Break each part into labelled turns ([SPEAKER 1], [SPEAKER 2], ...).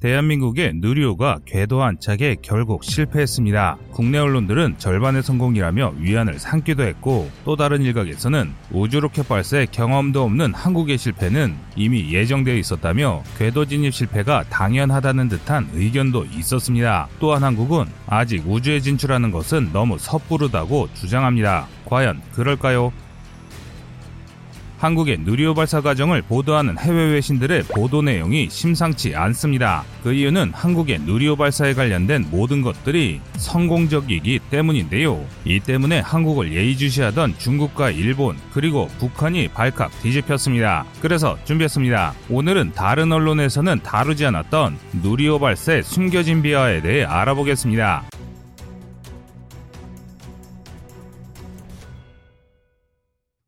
[SPEAKER 1] 대한민국의 누리호가 궤도 안착에 결국 실패했습니다. 국내 언론들은 절반의 성공이라며 위안을 삼기도 했고 또 다른 일각에서는 우주로켓 발사에 경험도 없는 한국의 실패는 이미 예정되어 있었다며 궤도 진입 실패가 당연하다는 듯한 의견도 있었습니다. 또한 한국은 아직 우주에 진출하는 것은 너무 섣부르다고 주장합니다. 과연 그럴까요? 한국의 누리호 발사 과정을 보도하는 해외 외신들의 보도 내용이 심상치 않습니다. 그 이유는 한국의 누리호 발사에 관련된 모든 것들이 성공적이기 때문인데요. 이 때문에 한국을 예의주시하던 중국과 일본 그리고 북한이 발칵 뒤집혔습니다. 그래서 준비했습니다. 오늘은 다른 언론에서는 다루지 않았던 누리호 발사의 숨겨진 비화에 대해 알아보겠습니다.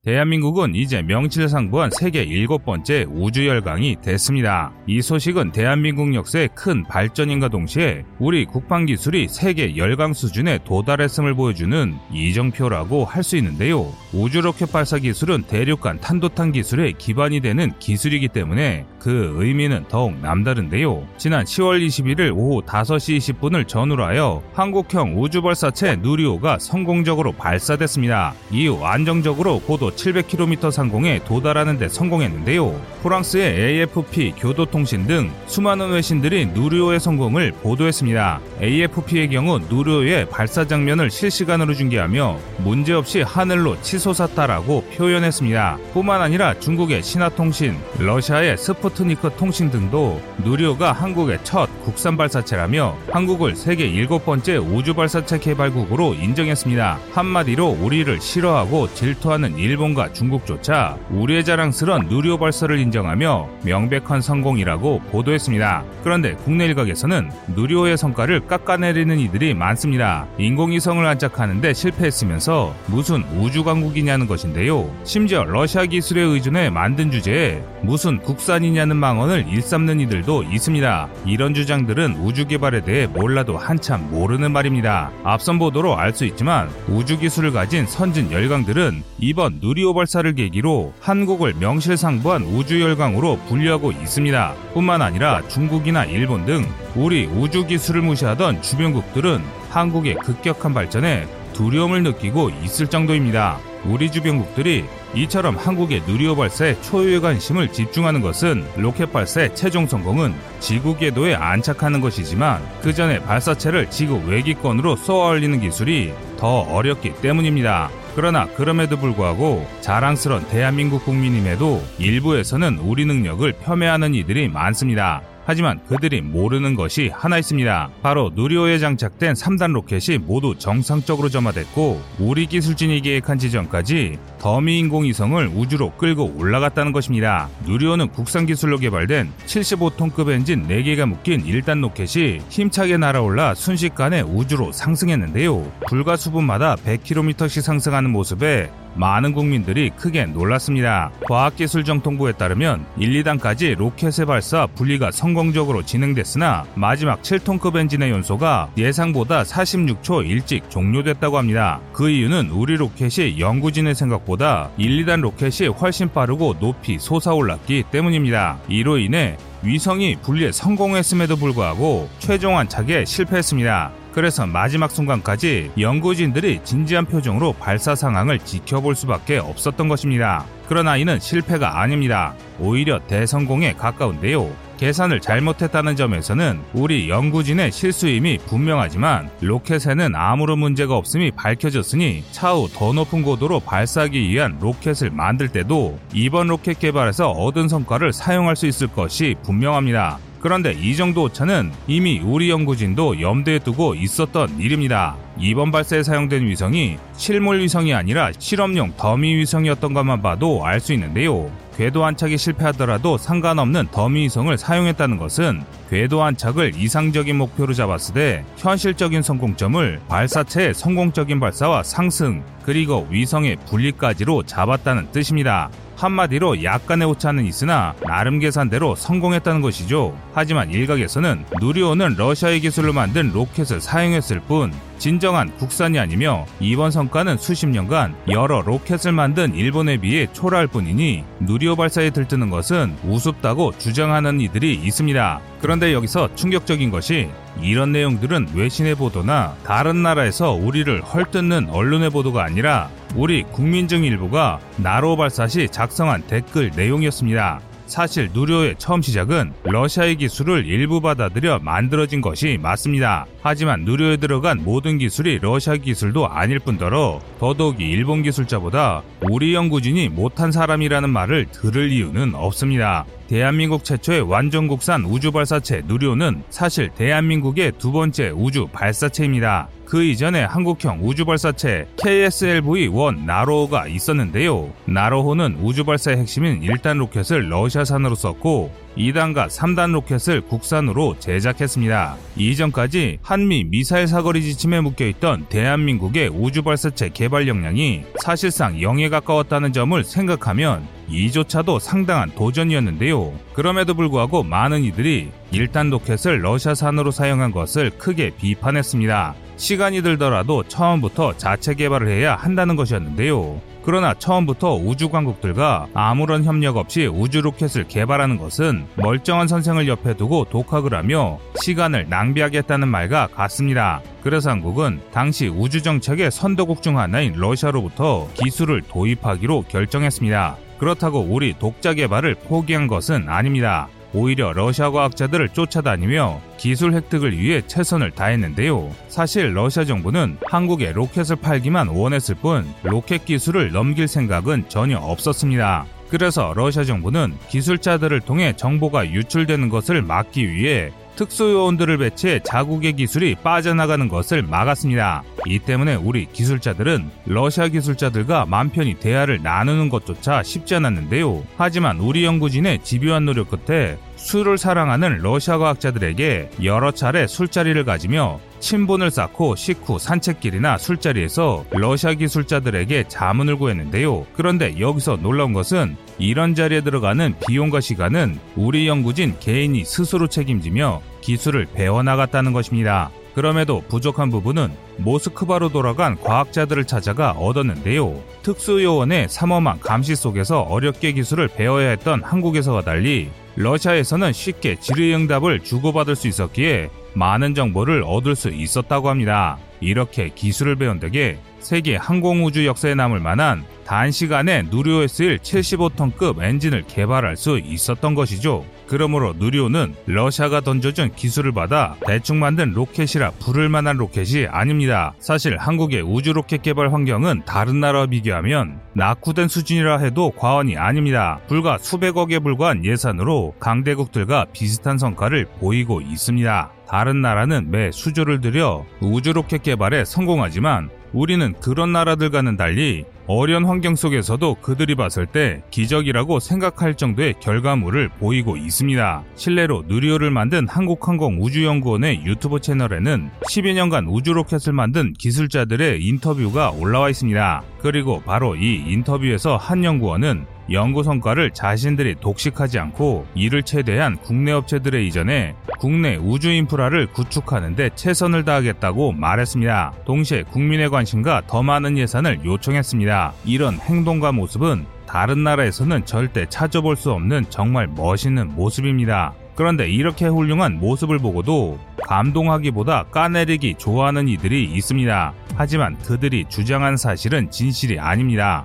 [SPEAKER 1] 대한민국은 이제 명실상부한 세계 일곱 번째 우주열강이 됐습니다. 이 소식은 대한민국 역사의 큰 발전인가 동시에 우리 국방기술이 세계 열강 수준에 도달했음을 보여주는 이정표라고 할 수 있는데요. 우주로켓 발사 기술은 대륙간 탄도탄 기술의 기반이 되는 기술이기 때문에 그 의미는 더욱 남다른데요. 지난 10월 21일 오후 5시 20분을 전후로 하여 한국형 우주발사체 누리호가 성공적으로 발사됐습니다. 이후 안정적으로 고도 700km 상공에 도달하는 데 성공했는데요. 프랑스의 AFP 교도통신 등 수많은 외신들이 누리호의 성공을 보도했습니다. AFP의 경우 누리호의 발사 장면을 실시간으로 중계하며 문제없이 하늘로 치솟았다라고 표현했습니다. 뿐만 아니라 중국의 신화통신, 러시아의 스푸트니크 통신 등도 누리호가 한국의 첫 국산 발사체라며 한국을 세계 일곱 번째 우주 발사체 개발국으로 인정했습니다. 한마디로 우리를 싫어하고 질투하는 일본 일본과 중국조차 우리의 자랑스런 누리호 발사를 인정하며 명백한 성공이라고 보도했습니다. 그런데 국내 일각에서는 누리호의 성과를 깎아내리는 이들이 많습니다. 인공위성을 안착하는데 실패했으면서 무슨 우주강국이냐는 것인데요. 심지어 러시아 기술에 의존해 만든 주제에 무슨 국산이냐는 망언을 일삼는 이들도 있습니다. 이런 주장들은 우주 개발에 대해 몰라도 한참 모르는 말입니다. 앞선 보도로 알 수 있지만 우주 기술을 가진 선진 열강들은 이번 누 리호 발사를 계기로 한국을 명실상부한 우주열강으로 분류하고 있습니다. 뿐만 아니라 중국이나 일본 등 우리 우주 기술을 무시하던 주변국들은 한국의 급격한 발전에 두려움을 느끼고 있을 정도입니다. 우리 주변국들이 이처럼 한국의 누리호 발사에 초유의 관심을 집중하는 것은 로켓 발사의 최종 성공은 지구 궤도에 안착하는 것이지만 그 전에 발사체를 지구 외기권으로 쏘아 올리는 기술이 더 어렵기 때문입니다. 그러나 그럼에도 불구하고 자랑스런 대한민국 국민임에도 일부에서는 우리 능력을 폄훼하는 이들이 많습니다. 하지만 그들이 모르는 것이 하나 있습니다. 바로 누리호에 장착된 3단 로켓이 모두 정상적으로 점화됐고 우리 기술진이 계획한 지점까지 더미 인공위성을 우주로 끌고 올라갔다는 것입니다. 누리호는 국산 기술로 개발된 75톤급 엔진 4개가 묶인 1단 로켓이 힘차게 날아올라 순식간에 우주로 상승했는데요. 불과 수분마다 100km씩 상승하는 모습에 많은 국민들이 크게 놀랐습니다. 과학기술정통부에 따르면 1, 2단까지 로켓의 발사 분리가 성공적으로 진행됐으나 마지막 7톤급 엔진의 연소가 예상보다 46초 일찍 종료됐다고 합니다. 그 이유는 우리 로켓이 연구진의 생각보다 1, 2단 로켓이 훨씬 빠르고 높이 솟아올랐기 때문입니다. 이로 인해 위성이 분리에 성공했음에도 불구하고 최종 안착에 실패했습니다. 그래서 마지막 순간까지 연구진들이 진지한 표정으로 발사 상황을 지켜볼 수밖에 없었던 것입니다. 그러나 이는 실패가 아닙니다. 오히려 대성공에 가까운데요. 계산을 잘못했다는 점에서는 우리 연구진의 실수임이 분명하지만 로켓에는 아무런 문제가 없음이 밝혀졌으니 차후 더 높은 고도로 발사하기 위한 로켓을 만들 때도 이번 로켓 개발에서 얻은 성과를 사용할 수 있을 것이 분명합니다. 그런데 이 정도 오차는 이미 우리 연구진도 염두에 두고 있었던 일입니다. 이번 발사에 사용된 위성이 실물 위성이 아니라 실험용 더미 위성이었던 것만 봐도 알 수 있는데요. 궤도 안착이 실패하더라도 상관없는 더미 위성을 사용했다는 것은 궤도 안착을 이상적인 목표로 잡았을 때 현실적인 성공점을 발사체의 성공적인 발사와 상승 그리고 위성의 분리까지로 잡았다는 뜻입니다. 한마디로 약간의 오차는 있으나 나름 계산대로 성공했다는 것이죠. 하지만 일각에서는 누리호는 러시아의 기술로 만든 로켓을 사용했을 뿐 진정한 국산이 아니며 이번 성과는 수십 년간 여러 로켓을 만든 일본에 비해 초라할 뿐이니 누리호 발사에 들뜨는 것은 우습다고 주장하는 이들이 있습니다. 그런데 여기서 충격적인 것이 이런 내용들은 외신의 보도나 다른 나라에서 우리를 헐뜯는 언론의 보도가 아니라 우리 국민 중 일부가 나로 발사 시 작성한 댓글 내용이었습니다. 사실 누리호의 처음 시작은 러시아의 기술을 일부 받아들여 만들어진 것이 맞습니다. 하지만 누리호에 들어간 모든 기술이 러시아 기술도 아닐 뿐더러 더더욱이 일본 기술자보다 우리 연구진이 못한 사람이라는 말을 들을 이유는 없습니다. 대한민국 최초의 완전 국산 우주 발사체 누리호는 사실 대한민국의 두 번째 우주 발사체입니다. 그 이전에 한국형 우주발사체 KSLV-1 나로호가 있었는데요. 나로호는 우주발사의 핵심인 1단 로켓을 러시아산으로 썼고 2단과 3단 로켓을 국산으로 제작했습니다. 이전까지 한미 미사일 사거리 지침에 묶여있던 대한민국의 우주발사체 개발 역량이 사실상 0에 가까웠다는 점을 생각하면 이조차도 상당한 도전이었는데요. 그럼에도 불구하고 많은 이들이 1단 로켓을 러시아산으로 사용한 것을 크게 비판했습니다. 시간이 들더라도 처음부터 자체 개발을 해야 한다는 것이었는데요. 그러나 처음부터 우주 강국들과 아무런 협력 없이 우주 로켓을 개발하는 것은 멀쩡한 선생을 옆에 두고 독학을 하며 시간을 낭비하겠다는 말과 같습니다. 그래서 한국은 당시 우주 정책의 선도국 중 하나인 러시아로부터 기술을 도입하기로 결정했습니다. 그렇다고 우리 독자 개발을 포기한 것은 아닙니다. 오히려 러시아 과학자들을 쫓아다니며 기술 획득을 위해 최선을 다했는데요. 사실 러시아 정부는 한국에 로켓을 팔기만 원했을 뿐 로켓 기술을 넘길 생각은 전혀 없었습니다. 그래서 러시아 정부는 기술자들을 통해 정보가 유출되는 것을 막기 위해 특수요원들을 배치해 자국의 기술이 빠져나가는 것을 막았습니다. 이 때문에 우리 기술자들은 러시아 기술자들과 맘 편히 대화를 나누는 것조차 쉽지 않았는데요. 하지만 우리 연구진의 집요한 노력 끝에 술을 사랑하는 러시아 과학자들에게 여러 차례 술자리를 가지며 친분을 쌓고 식후 산책길이나 술자리에서 러시아 기술자들에게 자문을 구했는데요. 그런데 여기서 놀라운 것은 이런 자리에 들어가는 비용과 시간은 우리 연구진 개인이 스스로 책임지며 기술을 배워나갔다는 것입니다. 그럼에도 부족한 부분은 모스크바로 돌아간 과학자들을 찾아가 얻었는데요. 특수요원의 삼엄한 감시 속에서 어렵게 기술을 배워야 했던 한국에서와 달리 러시아에서는 쉽게 질의응답을 주고받을 수 있었기에 많은 정보를 얻을 수 있었다고 합니다. 이렇게 기술을 배운 덕에 세계 항공우주 역사에 남을 만한 단시간에 누리호에 쓰일 75톤급 엔진을 개발할 수 있었던 것이죠. 그러므로 누리호는 러시아가 던져준 기술을 받아 대충 만든 로켓이라 부를 만한 로켓이 아닙니다. 사실 한국의 우주 로켓 개발 환경은 다른 나라와 비교하면 낙후된 수준이라 해도 과언이 아닙니다. 불과 수백억에 불과한 예산으로 강대국들과 비슷한 성과를 보이고 있습니다. 다른 나라는 매 수조를 들여 우주 로켓 개발에 성공하지만 우리는 그런 나라들과는 달리 어려운 환경 속에서도 그들이 봤을 때 기적이라고 생각할 정도의 결과물을 보이고 있습니다. 실내로 누리호를 만든 한국항공우주연구원의 유튜브 채널에는 12년간 우주 로켓을 만든 기술자들의 인터뷰가 올라와 있습니다. 그리고 바로 이 인터뷰에서 한 연구원은 연구 성과를 자신들이 독식하지 않고 이를 최대한 국내 업체들에 이전해 국내 우주 인프라를 구축하는 데 최선을 다하겠다고 말했습니다. 동시에 국민의 관심과 더 많은 예산을 요청했습니다. 이런 행동과 모습은 다른 나라에서는 절대 찾아볼 수 없는 정말 멋있는 모습입니다. 그런데 이렇게 훌륭한 모습을 보고도 감동하기보다 까내리기 좋아하는 이들이 있습니다. 하지만 그들이 주장한 사실은 진실이 아닙니다.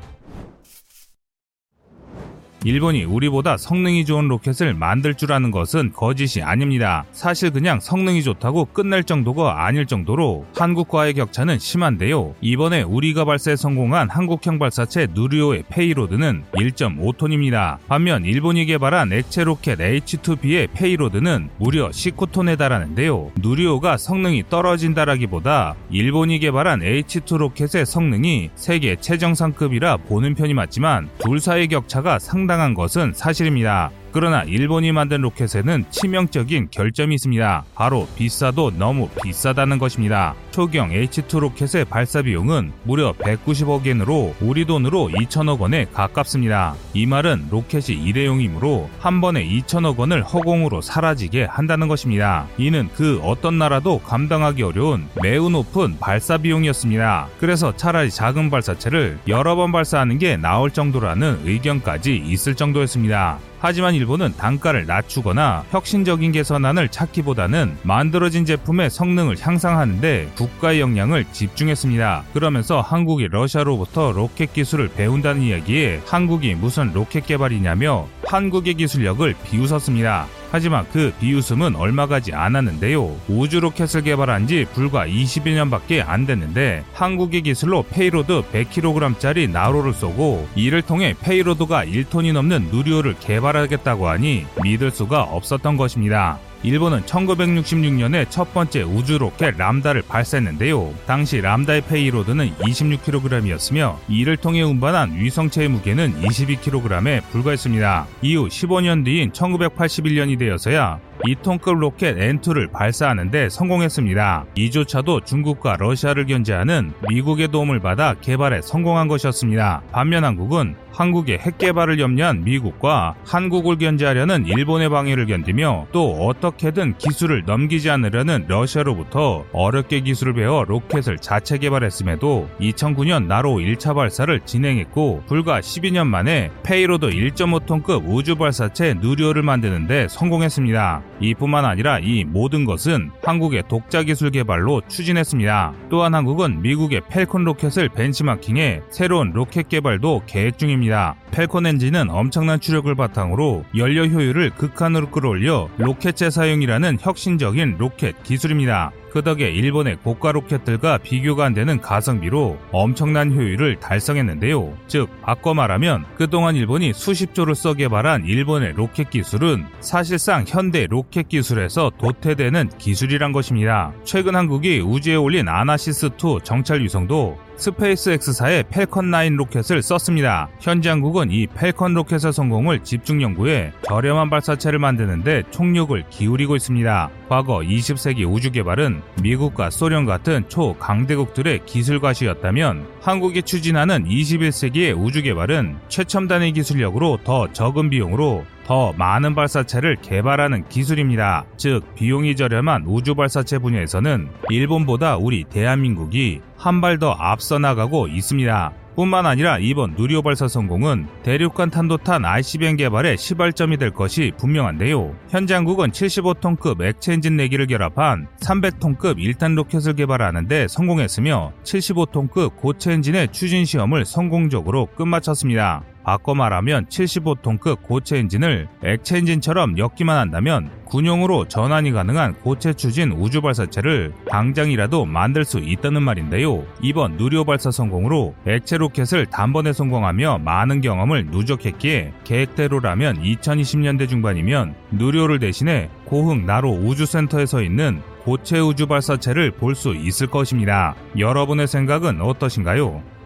[SPEAKER 1] 일본이 우리보다 성능이 좋은 로켓을 만들 줄 아는 것은 거짓이 아닙니다. 사실 그냥 성능이 좋다고 끝낼 정도가 아닐 정도로 한국과의 격차는 심한데요. 이번에 우리가 발사에 성공한 한국형 발사체 누리호의 payload는 1.5톤입니다. 반면 일본이 개발한 액체 로켓 H2B의 payload는 무려 19톤에 달하는데요. 누리호가 성능이 떨어진다라기보다 일본이 개발한 H2 로켓의 성능이 세계 최정상급이라 보는 편이 맞지만 둘 사이의 격차가 상당 상당한 것은 사실입니다. 그러나 일본이 만든 로켓에는 치명적인 결점이 있습니다. 바로 비싸도 너무 비싸다는 것입니다. 초경 H2 로켓의 발사 비용은 무려 190억 엔으로 우리 돈으로 2천억 원에 가깝습니다. 이 말은 로켓이 일회용이므로 한 번에 2천억 원을 허공으로 사라지게 한다는 것입니다. 이는 그 어떤 나라도 감당하기 어려운 매우 높은 발사 비용이었습니다. 그래서 차라리 작은 발사체를 여러 번 발사하는 게 나을 정도라는 의견까지 있을 정도였습니다. 하지만 일본은 단가를 낮추거나 혁신적인 개선안을 찾기보다는 만들어진 제품의 성능을 향상하는데 국가의 역량을 집중했습니다. 그러면서 한국이 러시아로부터 로켓 기술을 배운다는 이야기에 한국이 무슨 로켓 개발이냐며 한국의 기술력을 비웃었습니다. 하지만 그 비웃음은 얼마 가지 않았는데요. 우주 로켓을 개발한 지 불과 20여 년밖에 안 됐는데 한국의 기술로 payload 100kg짜리 나로를 쏘고 이를 통해 payload가 1톤이 넘는 누리호를 개발하겠다고 하니 믿을 수가 없었던 것입니다. 일본은 1966년에 첫 번째 우주 로켓 람다를 발사했는데요. 당시 람다의 payload는 26kg이었으며 이를 통해 운반한 위성체의 무게는 22kg에 불과했습니다. 이후 15년 뒤인 1981년이 되어서야 2톤급 로켓 N2를 발사하는데 성공했습니다. 이조차도 중국과 러시아를 견제하는 미국의 도움을 받아 개발에 성공한 것이었습니다. 반면 한국은 한국의 핵 개발을 염려한 미국과 한국을 견제하려는 일본의 방해를 견디며 또 어떻게든 기술을 넘기지 않으려는 러시아로부터 어렵게 기술을 배워 로켓을 자체 개발했음에도 2009년 나로 1차 발사를 진행했고 불과 12년 만에 payload 1.5톤급 우주 발사체 누리호를 만드는데 성공했습니다. 이뿐만 아니라 이 모든 것은 한국의 독자 기술 개발로 추진했습니다. 또한 한국은 미국의 Falcon 로켓을 벤치마킹해 새로운 로켓 개발도 계획 중입니다. Falcon 엔진은 엄청난 추력을 바탕으로 연료 효율을 극한으로 끌어올려 로켓 재사용이라는 혁신적인 로켓 기술입니다. 그 덕에 일본의 고가 로켓들과 비교가 안 되는 가성비로 엄청난 효율을 달성했는데요. 즉, 바꿔 말하면 그동안 일본이 수십조를 써 개발한 일본의 로켓 기술은 사실상 현대 로켓 기술에서 도태되는 기술이란 것입니다. 최근 한국이 우주에 올린 ANASIS 2 정찰 위성도 SpaceX사의 Falcon 9 로켓을 썼습니다. 현재 한국은 이 Falcon 로켓의 성공을 집중 연구해 저렴한 발사체를 만드는데 총력을 기울이고 있습니다. 과거 20세기 우주 개발은 미국과 소련 같은 초강대국들의 기술 과시였다면 한국이 추진하는 21세기의 우주 개발은 최첨단의 기술력으로 더 적은 비용으로 더 많은 발사체를 개발하는 기술입니다. 즉, 비용이 저렴한 우주 발사체 분야에서는 일본보다 우리 대한민국이 한 발 더 앞서 나가고 있습니다. 뿐만 아니라 이번 누리호 발사 성공은 대륙간 탄도탄 ICBM 개발의 시발점이 될 것이 분명한데요. 현재 한국은 75톤급 액체 엔진 네 기를 결합한 300톤급 1단 로켓을 개발하는데 성공했으며 75톤급 고체 엔진의 추진 시험을 성공적으로 끝마쳤습니다. 바꿔 말하면 75톤급 고체 엔진을 액체 엔진처럼 엮기만 한다면 군용으로 전환이 가능한 고체 추진 우주 발사체를 당장이라도 만들 수 있다는 말인데요. 이번 누리호 발사 성공으로 액체 로켓을 단번에 성공하며 많은 경험을 누적했기에 계획대로라면 2020년대 중반이면 누리호를 대신해 고흥 나로 우주센터에 서 있는 고체 우주 발사체를 볼 수 있을 것입니다. 여러분의 생각은 어떠신가요?